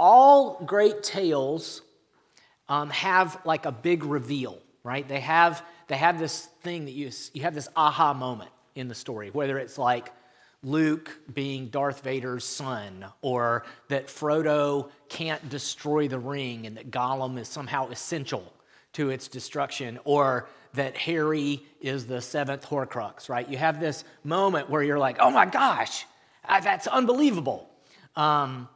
all great tales um, have like a big reveal, right? They have, they have this thing that you, you have this aha moment in the story, whether it's like Luke being Darth Vader's son, or that Frodo can't destroy the ring and that Gollum is somehow essential to its destruction, or that Harry is the seventh Horcrux, right? You have this moment where you're like, oh my gosh, that's unbelievable. Um,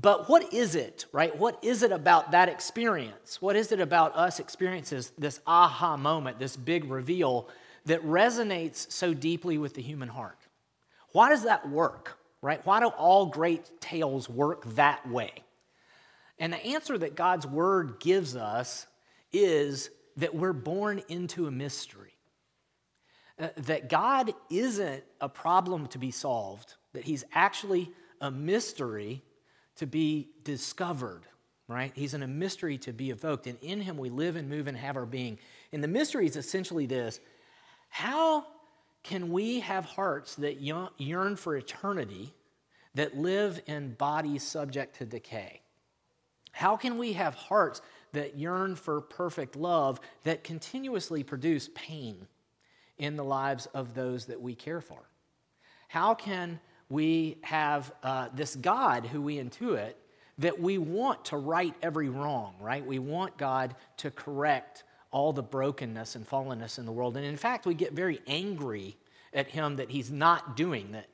but what is it, right? What is it about that experience? What is it about us experiences this aha moment, this big reveal that resonates so deeply with the human heart? Why does that work, right? Why do all great tales work that way? And the answer that God's word gives us is that we're born into a mystery. Uh, that God isn't a problem to be solved, that He's actually a mystery to be discovered, right? He's in a mystery to be evoked. And in Him we live and move and have our being. And the mystery is essentially this how can we have hearts that yearn for eternity, that live in bodies subject to decay? How can we have hearts that yearn for perfect love that continuously produce pain in the lives of those that we care for? How can we have uh, this God who we intuit that we want to right every wrong, right? We want God to correct all the brokenness and fallenness in the world. And in fact, we get very angry at him that he's not doing that.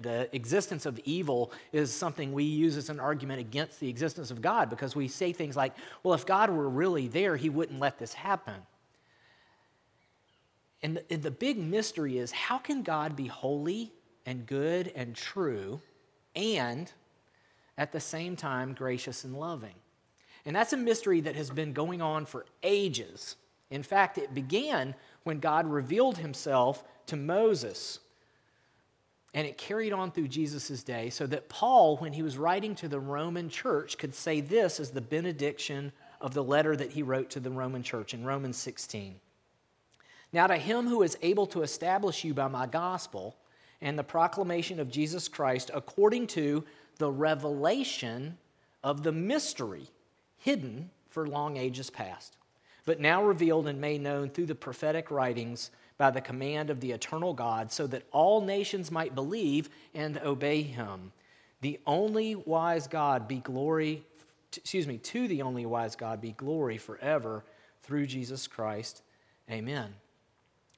The existence of evil is something we use as an argument against the existence of God because we say things like, well, if God were really there, he wouldn't let this happen. And the, and the big mystery is how can God be holy and good and true and at the same time gracious and loving? And that's a mystery that has been going on for ages. In fact, it began when God revealed himself to Moses. And it carried on through Jesus' day so that Paul, when he was writing to the Roman church, could say this as the benediction of the letter that he wrote to the Roman church in Romans 16. Now, to him who is able to establish you by my gospel and the proclamation of Jesus Christ according to the revelation of the mystery hidden for long ages past, but now revealed and made known through the prophetic writings by the command of the eternal God, so that all nations might believe and obey him. The only wise God be glory, excuse me, to the only wise God be glory forever through Jesus Christ. Amen.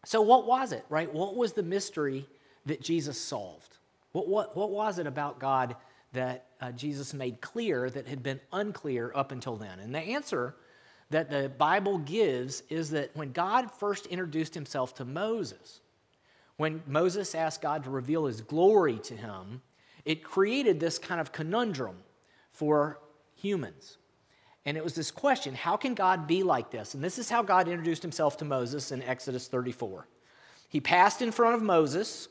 So, what was it, right? What was the mystery that Jesus solved? What, what, what was it about God that uh, Jesus made clear that had been unclear up until then? And the answer that the Bible gives is that when God first introduced himself to Moses, when Moses asked God to reveal his glory to him, it created this kind of conundrum for humans. And it was this question how can God be like this? And this is how God introduced himself to Moses in Exodus 34. He passed in front of Moses,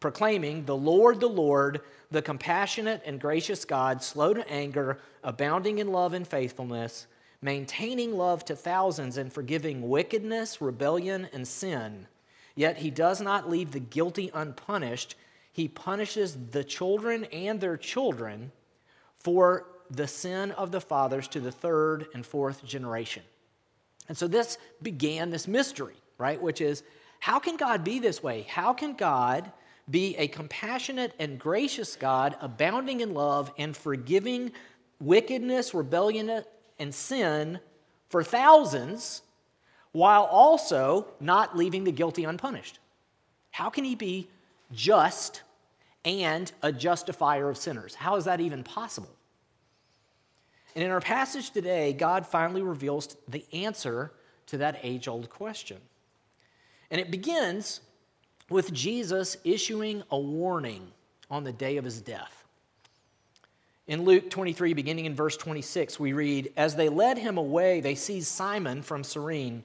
proclaiming, The Lord, the Lord, the compassionate and gracious God, slow to anger, abounding in love and faithfulness maintaining love to thousands and forgiving wickedness, rebellion, and sin. Yet he does not leave the guilty unpunished. He punishes the children and their children for the sin of the fathers to the third and fourth generation. And so this began this mystery, right? Which is how can God be this way? How can God be a compassionate and gracious God, abounding in love and forgiving wickedness, rebellion, and sin for thousands while also not leaving the guilty unpunished? How can he be just and a justifier of sinners? How is that even possible? And in our passage today, God finally reveals the answer to that age old question. And it begins with Jesus issuing a warning on the day of his death. In Luke 23, beginning in verse 26, we read As they led him away, they seized Simon from Cyrene,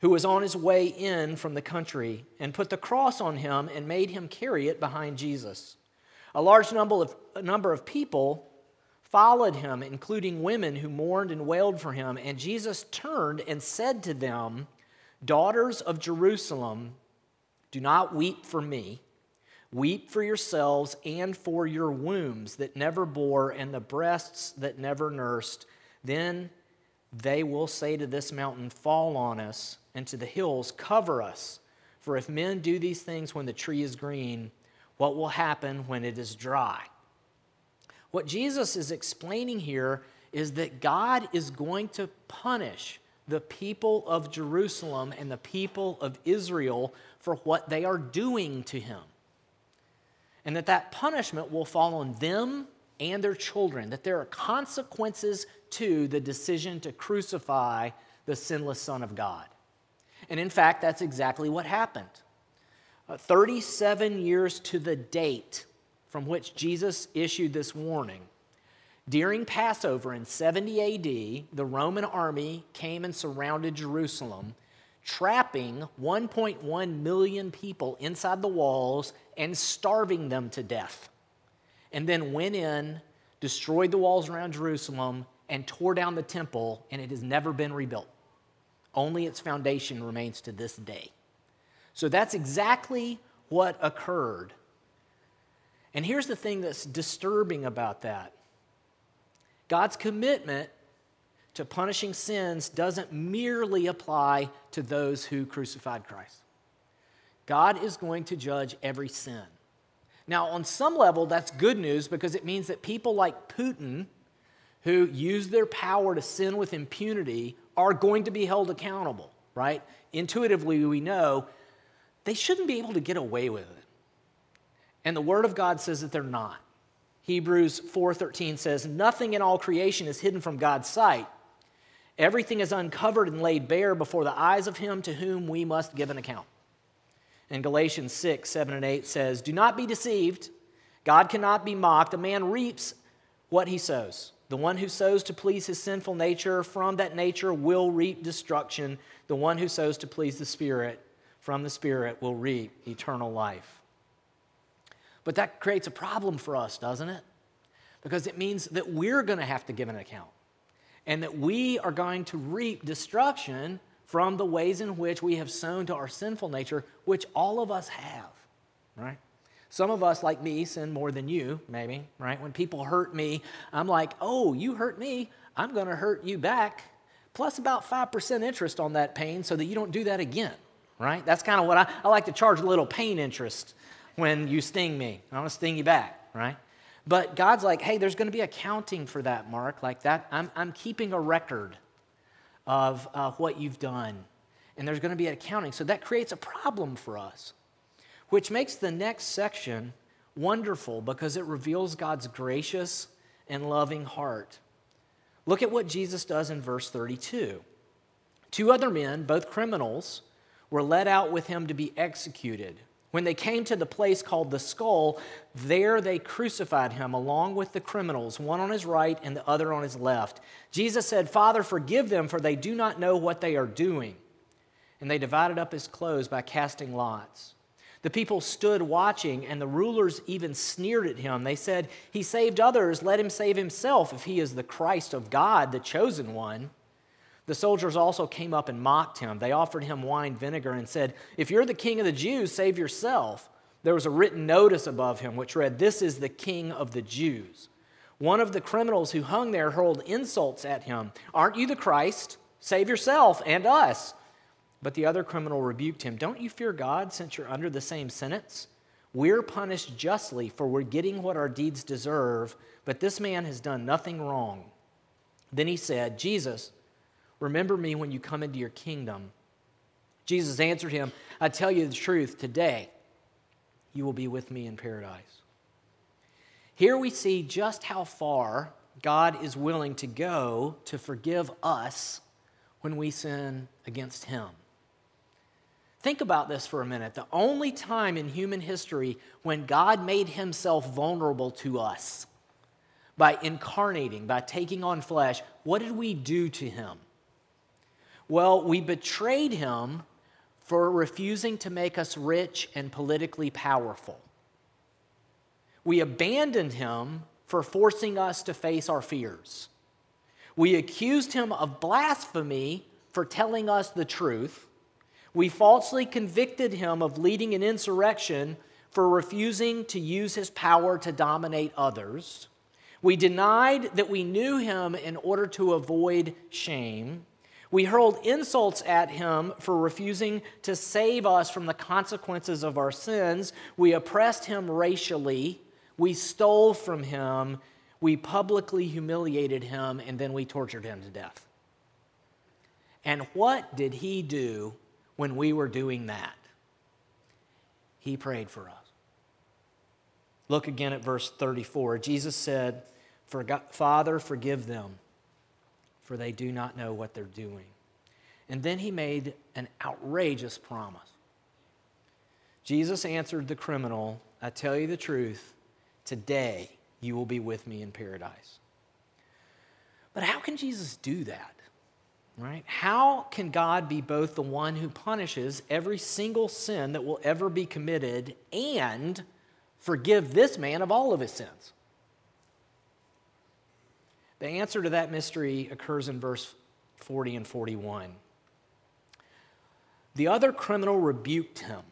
who was on his way in from the country, and put the cross on him and made him carry it behind Jesus. A large number of, number of people followed him, including women who mourned and wailed for him. And Jesus turned and said to them, Daughters of Jerusalem, do not weep for me Weep for yourselves and for your wombs that never bore and the breasts that never nursed. Then they will say to this mountain, Fall on us, and to the hills, Cover us. For if men do these things when the tree is green, what will happen when it is dry? What Jesus is explaining here is that God is going to punish the people of Jerusalem and the people of Israel for what they are doing to him and that that punishment will fall on them and their children, that there are consequences to the decision to crucify the sinless Son of God. And in fact, that's exactly what happened. Uh, 37 years to the date from which Jesus issued this warning, during Passover in 70 AD, the Roman army came and surrounded Jerusalem trapping 1.1 million people inside the walls and starving them to death. And then went in, destroyed the walls around Jerusalem, and tore down the temple, and it has never been rebuilt. Only its foundation remains to this day. So that's exactly what occurred. And here's the thing that's disturbing about that God's commitment to punishing sins doesn't merely apply to those who crucified Christ. God is going to judge every sin. Now, on some level, that's good news because it means that people like Putin, who use their power to sin with impunity, are going to be held accountable, right? Intuitively, we know they shouldn't be able to get away with it. And the Word of God says that they're not. Hebrews 4:13 says, "Nothing in all creation is hidden from God's sight." Everything is uncovered and laid bare before the eyes of him to whom we must give an account. And Galatians 6, 7, and 8 says, Do not be deceived. God cannot be mocked. A man reaps what he sows. The one who sows to please his sinful nature from that nature will reap destruction. The one who sows to please the Spirit from the Spirit will reap eternal life. But that creates a problem for us, doesn't it? Because it means that we're going to have to give an account and that we are going to reap destruction from the ways in which we have sown to our sinful nature, which all of us have, right? Some of us, like me, sin more than you, maybe, right? When people hurt me, I'm like, oh, you hurt me, I'm going to hurt you back, plus about 5% interest on that pain so that you don't do that again, right? That's kind of what I, I like to charge a little pain interest when you sting me. I want to sting you back, right? But God's like, hey, there's going to be accounting for that, Mark. Like that, I'm, I'm keeping a record of uh, what you've done. And there's going to be an accounting. So that creates a problem for us, which makes the next section wonderful because it reveals God's gracious and loving heart. Look at what Jesus does in verse 32. Two other men, both criminals, were led out with him to be executed. When they came to the place called the skull, there they crucified him along with the criminals, one on his right and the other on his left. Jesus said, Father, forgive them, for they do not know what they are doing. And they divided up his clothes by casting lots. The people stood watching, and the rulers even sneered at him. They said, He saved others, let him save himself if he is the Christ of God, the chosen one. The soldiers also came up and mocked him. They offered him wine vinegar and said, If you're the king of the Jews, save yourself. There was a written notice above him which read, This is the king of the Jews. One of the criminals who hung there hurled insults at him. Aren't you the Christ? Save yourself and us. But the other criminal rebuked him. Don't you fear God since you're under the same sentence? We're punished justly, for we're getting what our deeds deserve, but this man has done nothing wrong. Then he said, Jesus, Remember me when you come into your kingdom. Jesus answered him, I tell you the truth, today you will be with me in paradise. Here we see just how far God is willing to go to forgive us when we sin against him. Think about this for a minute. The only time in human history when God made himself vulnerable to us by incarnating, by taking on flesh, what did we do to him? Well, we betrayed him for refusing to make us rich and politically powerful. We abandoned him for forcing us to face our fears. We accused him of blasphemy for telling us the truth. We falsely convicted him of leading an insurrection for refusing to use his power to dominate others. We denied that we knew him in order to avoid shame. We hurled insults at him for refusing to save us from the consequences of our sins. We oppressed him racially. We stole from him. We publicly humiliated him, and then we tortured him to death. And what did he do when we were doing that? He prayed for us. Look again at verse 34. Jesus said, Father, forgive them for they do not know what they're doing. And then he made an outrageous promise. Jesus answered the criminal, I tell you the truth, today you will be with me in paradise. But how can Jesus do that? Right? How can God be both the one who punishes every single sin that will ever be committed and forgive this man of all of his sins? The answer to that mystery occurs in verse 40 and 41. The other criminal rebuked him.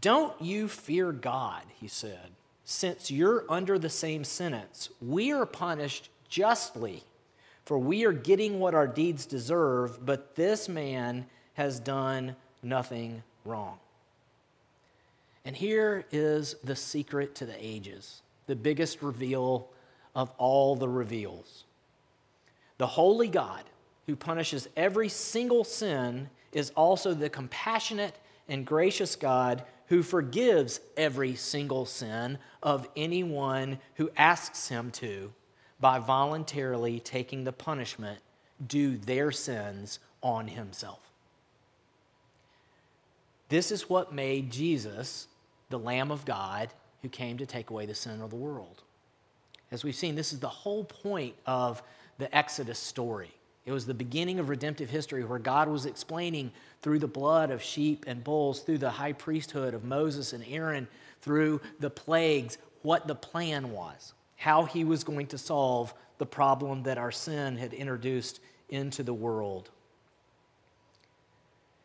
Don't you fear God, he said, since you're under the same sentence. We are punished justly, for we are getting what our deeds deserve, but this man has done nothing wrong. And here is the secret to the ages, the biggest reveal of all the reveals. The holy God who punishes every single sin is also the compassionate and gracious God who forgives every single sin of anyone who asks him to by voluntarily taking the punishment due their sins on himself. This is what made Jesus the Lamb of God who came to take away the sin of the world. As we've seen, this is the whole point of the Exodus story. It was the beginning of redemptive history where God was explaining through the blood of sheep and bulls, through the high priesthood of Moses and Aaron, through the plagues, what the plan was, how he was going to solve the problem that our sin had introduced into the world.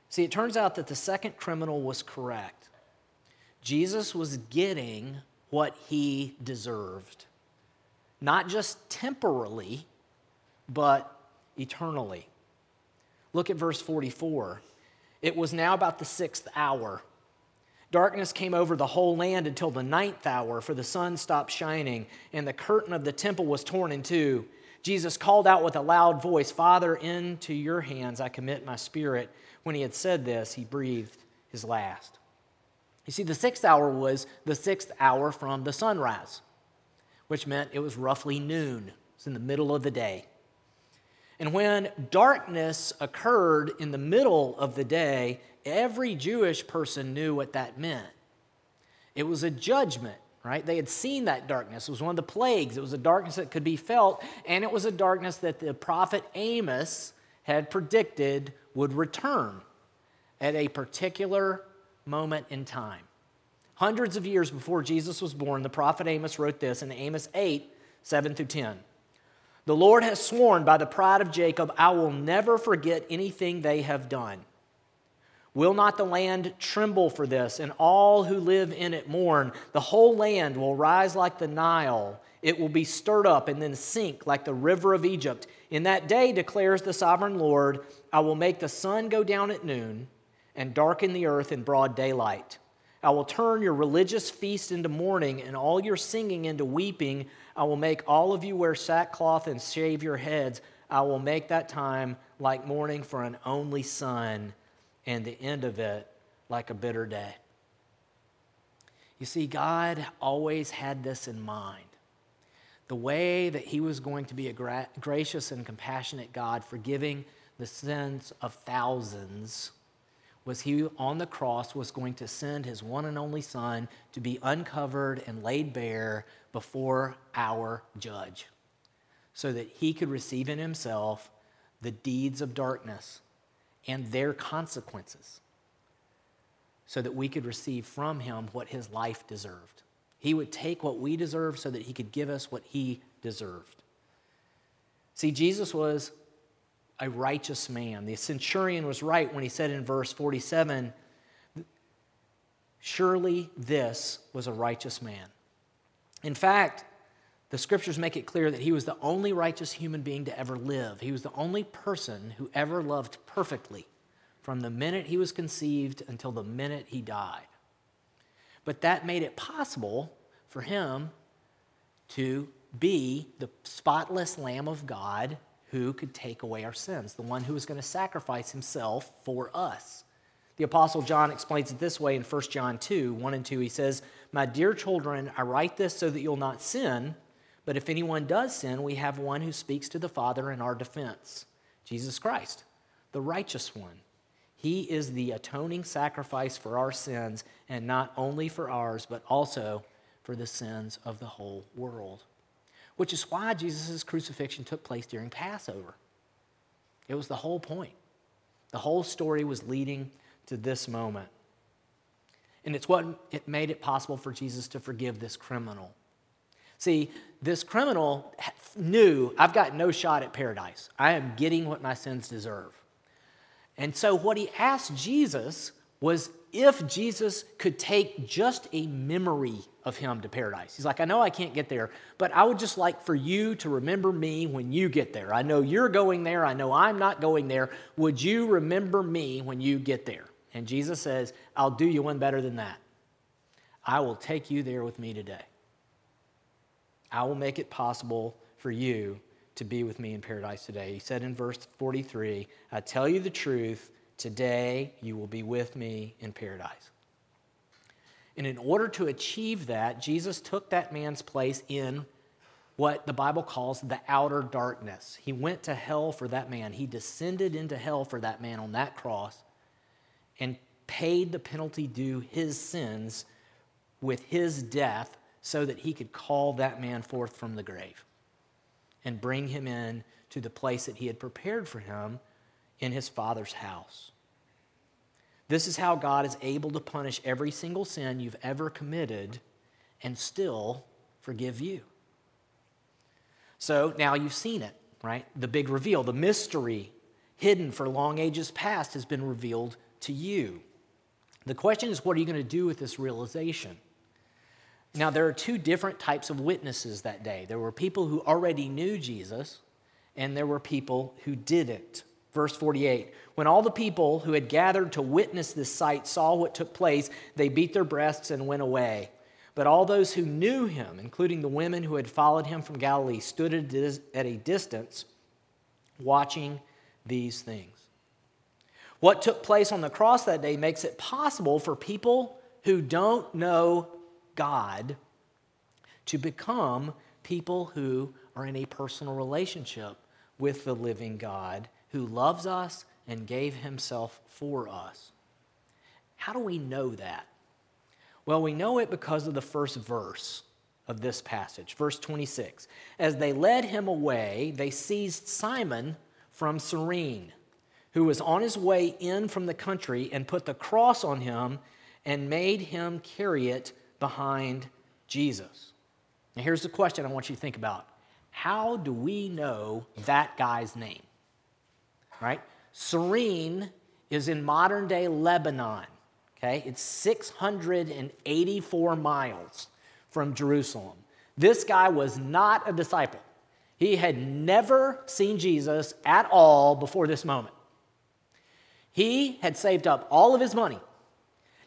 See, it turns out that the second criminal was correct. Jesus was getting what he deserved, not just temporally but eternally. Look at verse 44. It was now about the sixth hour. Darkness came over the whole land until the ninth hour, for the sun stopped shining, and the curtain of the temple was torn in two. Jesus called out with a loud voice, Father, into your hands I commit my spirit. When he had said this, he breathed his last. You see, the sixth hour was the sixth hour from the sunrise, which meant it was roughly noon. It's in the middle of the day. And when darkness occurred in the middle of the day, every Jewish person knew what that meant. It was a judgment, right? They had seen that darkness. It was one of the plagues. It was a darkness that could be felt, and it was a darkness that the prophet Amos had predicted would return at a particular moment in time. Hundreds of years before Jesus was born, the prophet Amos wrote this in Amos 8 7 through 10. The Lord has sworn by the pride of Jacob, I will never forget anything they have done. Will not the land tremble for this, and all who live in it mourn? The whole land will rise like the Nile. It will be stirred up and then sink like the river of Egypt. In that day, declares the sovereign Lord, I will make the sun go down at noon and darken the earth in broad daylight. I will turn your religious feast into mourning and all your singing into weeping. I will make all of you wear sackcloth and shave your heads. I will make that time like mourning for an only son, and the end of it like a bitter day. You see, God always had this in mind. The way that He was going to be a gra- gracious and compassionate God, forgiving the sins of thousands, was He on the cross was going to send His one and only Son to be uncovered and laid bare before our judge so that he could receive in himself the deeds of darkness and their consequences so that we could receive from him what his life deserved. He would take what we deserved so that he could give us what he deserved. See, Jesus was a righteous man. The centurion was right when he said in verse 47 Surely this was a righteous man. In fact, the scriptures make it clear that he was the only righteous human being to ever live. He was the only person who ever loved perfectly from the minute he was conceived until the minute he died. But that made it possible for him to be the spotless Lamb of God who could take away our sins, the one who was going to sacrifice himself for us. The Apostle John explains it this way in 1 John 2 1 and 2. He says, My dear children, I write this so that you'll not sin. But if anyone does sin, we have one who speaks to the Father in our defense Jesus Christ, the righteous one. He is the atoning sacrifice for our sins, and not only for ours, but also for the sins of the whole world. Which is why Jesus' crucifixion took place during Passover. It was the whole point. The whole story was leading to this moment. And it's what it made it possible for Jesus to forgive this criminal See, this criminal knew I've got no shot at paradise. I am getting what my sins deserve. And so, what he asked Jesus was if Jesus could take just a memory of him to paradise. He's like, I know I can't get there, but I would just like for you to remember me when you get there. I know you're going there. I know I'm not going there. Would you remember me when you get there? And Jesus says, I'll do you one better than that. I will take you there with me today. I will make it possible for you to be with me in paradise today. He said in verse 43, I tell you the truth, today you will be with me in paradise. And in order to achieve that, Jesus took that man's place in what the Bible calls the outer darkness. He went to hell for that man. He descended into hell for that man on that cross and paid the penalty due his sins with his death so that he could call that man forth from the grave and bring him in to the place that he had prepared for him in his father's house. This is how God is able to punish every single sin you've ever committed and still forgive you. So now you've seen it, right? The big reveal, the mystery hidden for long ages past has been revealed to you. The question is, what are you going to do with this realization? Now, there are two different types of witnesses that day. There were people who already knew Jesus, and there were people who didn't. Verse 48 When all the people who had gathered to witness this sight saw what took place, they beat their breasts and went away. But all those who knew him, including the women who had followed him from Galilee, stood at a distance watching these things. What took place on the cross that day makes it possible for people who don't know God to become people who are in a personal relationship with the living God who loves us and gave himself for us. How do we know that? Well, we know it because of the first verse of this passage, verse 26. As they led him away, they seized Simon from Cyrene, who was on his way in from the country, and put the cross on him and made him carry it behind Jesus. Now, here's the question I want you to think about How do we know that guy's name? Right? Cyrene is in modern day Lebanon. Okay? It's 684 miles from Jerusalem. This guy was not a disciple. He had never seen Jesus at all before this moment. He had saved up all of his money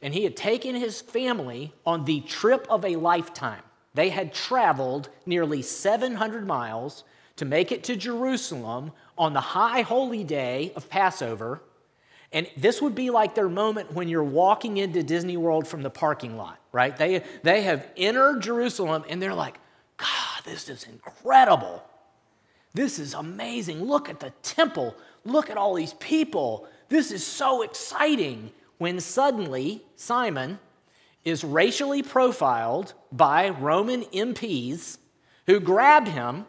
and he had taken his family on the trip of a lifetime. They had traveled nearly 700 miles to make it to Jerusalem on the high holy day of Passover. And this would be like their moment when you're walking into Disney World from the parking lot, right? They, they have entered Jerusalem and they're like, God, this is incredible. This is amazing. Look at the temple. Look at all these people. This is so exciting when suddenly Simon is racially profiled by Roman MPs who grab him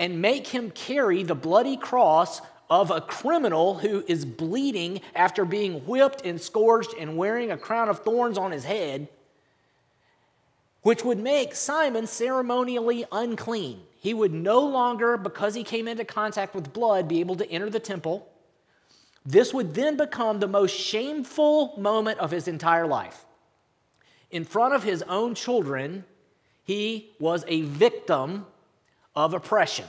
and make him carry the bloody cross of a criminal who is bleeding after being whipped and scourged and wearing a crown of thorns on his head, which would make Simon ceremonially unclean. He would no longer, because he came into contact with blood, be able to enter the temple. This would then become the most shameful moment of his entire life. In front of his own children, he was a victim of oppression.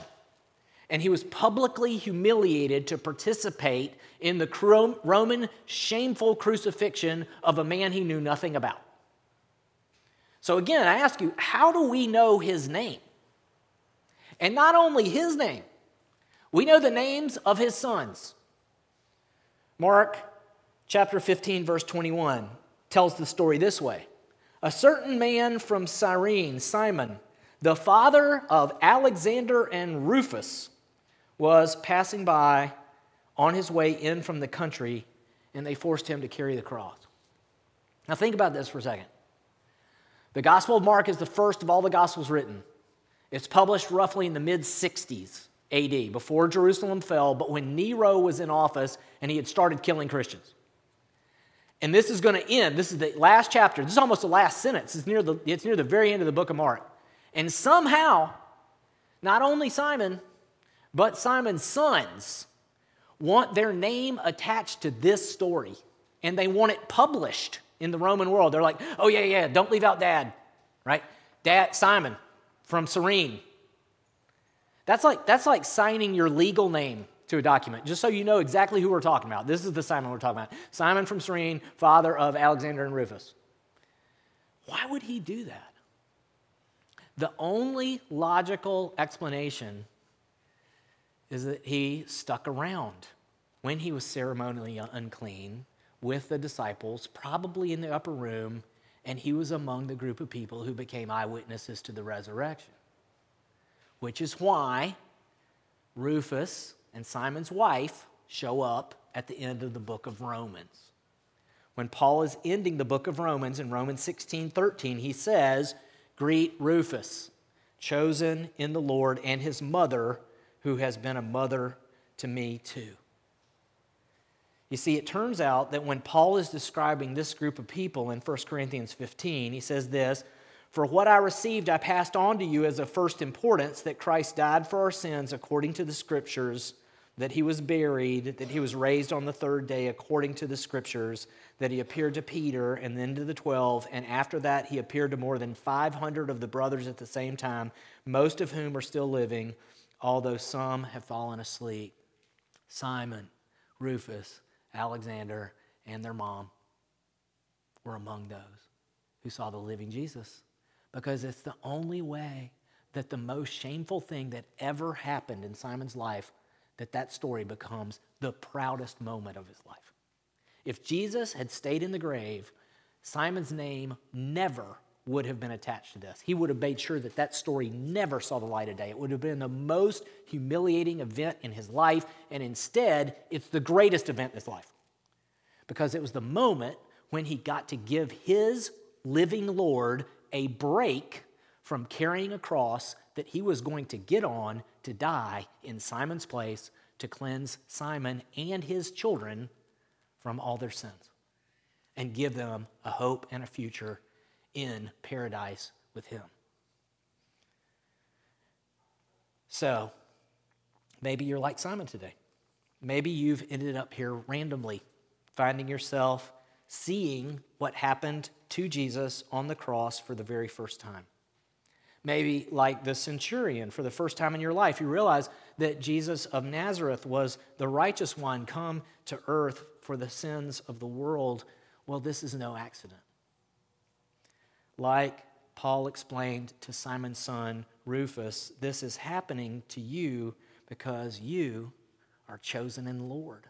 And he was publicly humiliated to participate in the Roman shameful crucifixion of a man he knew nothing about. So, again, I ask you, how do we know his name? And not only his name, we know the names of his sons. Mark chapter 15, verse 21 tells the story this way A certain man from Cyrene, Simon, the father of Alexander and Rufus, was passing by on his way in from the country, and they forced him to carry the cross. Now, think about this for a second. The Gospel of Mark is the first of all the Gospels written. It's published roughly in the mid 60s AD, before Jerusalem fell, but when Nero was in office and he had started killing Christians. And this is going to end. This is the last chapter. This is almost the last sentence. It's near the, it's near the very end of the book of Mark. And somehow, not only Simon, but Simon's sons want their name attached to this story. And they want it published in the Roman world. They're like, oh, yeah, yeah, don't leave out dad, right? Dad, Simon from Cyrene. That's like, that's like signing your legal name to a document, just so you know exactly who we're talking about. This is the Simon we're talking about. Simon from Cyrene, father of Alexander and Rufus. Why would he do that? The only logical explanation is that he stuck around when he was ceremonially unclean with the disciples, probably in the upper room, and he was among the group of people who became eyewitnesses to the resurrection. Which is why Rufus and Simon's wife show up at the end of the book of Romans. When Paul is ending the book of Romans in Romans 16 13, he says, Greet Rufus, chosen in the Lord, and his mother, who has been a mother to me too. You see, it turns out that when Paul is describing this group of people in 1 Corinthians 15, he says this For what I received, I passed on to you as of first importance that Christ died for our sins according to the Scriptures, that he was buried, that he was raised on the third day according to the Scriptures, that he appeared to Peter and then to the twelve, and after that he appeared to more than 500 of the brothers at the same time, most of whom are still living, although some have fallen asleep. Simon, Rufus, Alexander, and their mom were among those who saw the living Jesus because it's the only way that the most shameful thing that ever happened in Simon's life that that story becomes the proudest moment of his life. If Jesus had stayed in the grave, Simon's name never would have been attached to this. He would have made sure that that story never saw the light of day. It would have been the most humiliating event in his life, and instead, it's the greatest event in his life. Because it was the moment when he got to give his living Lord a break from carrying a cross that he was going to get on to die in Simon's place to cleanse Simon and his children from all their sins and give them a hope and a future in paradise with Him. So, maybe you're like Simon today. Maybe you've ended up here randomly, finding yourself seeing what happened to Jesus on the cross for the very first time. Maybe, like the centurion, for the first time in your life, you realize that Jesus of Nazareth was the righteous one come to earth for the sins of the world. Well, this is no accident like Paul explained to Simon's son Rufus, this is happening to you because you are chosen in the Lord.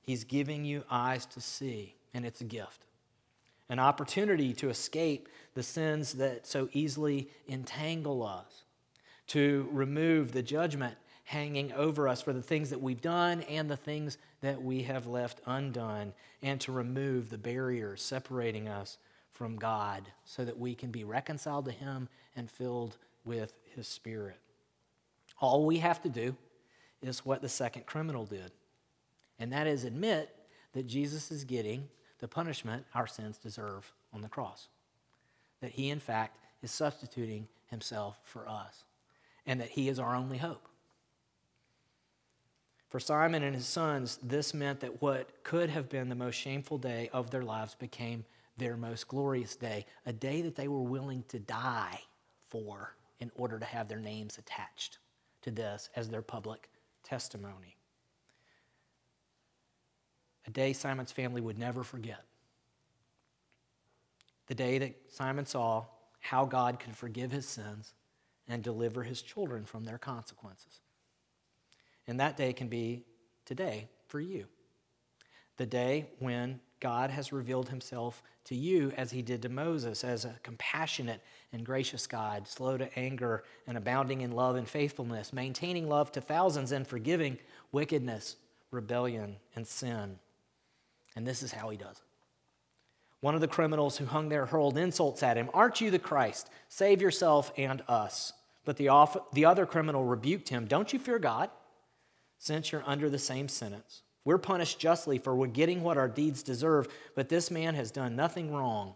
He's giving you eyes to see, and it's a gift. An opportunity to escape the sins that so easily entangle us, to remove the judgment hanging over us for the things that we've done and the things that we have left undone, and to remove the barrier separating us from God so that we can be reconciled to Him and filled with His Spirit. All we have to do is what the second criminal did, and that is admit that Jesus is getting the punishment our sins deserve on the cross. That He, in fact, is substituting Himself for us, and that He is our only hope. For Simon and his sons, this meant that what could have been the most shameful day of their lives became their most glorious day, a day that they were willing to die for in order to have their names attached to this as their public testimony. A day Simon's family would never forget. The day that Simon saw how God could forgive his sins and deliver his children from their consequences. And that day can be today for you. The day when God has revealed himself to you as he did to Moses as a compassionate and gracious God, slow to anger and abounding in love and faithfulness, maintaining love to thousands and forgiving wickedness, rebellion, and sin. And this is how he does it. One of the criminals who hung there hurled insults at him Aren't you the Christ? Save yourself and us. But the, off- the other criminal rebuked him Don't you fear God, since you're under the same sentence? We're punished justly for we're getting what our deeds deserve, but this man has done nothing wrong.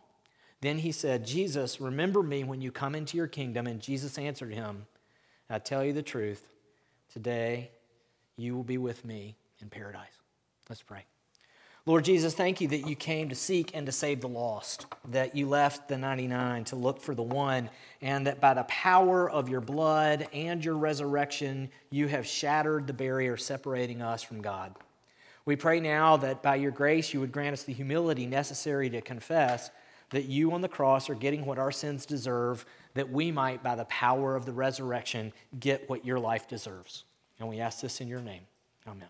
Then he said, Jesus, remember me when you come into your kingdom. And Jesus answered him, I tell you the truth, today you will be with me in paradise. Let's pray. Lord Jesus, thank you that you came to seek and to save the lost, that you left the 99 to look for the one, and that by the power of your blood and your resurrection, you have shattered the barrier separating us from God. We pray now that by your grace, you would grant us the humility necessary to confess that you on the cross are getting what our sins deserve, that we might, by the power of the resurrection, get what your life deserves. And we ask this in your name. Amen.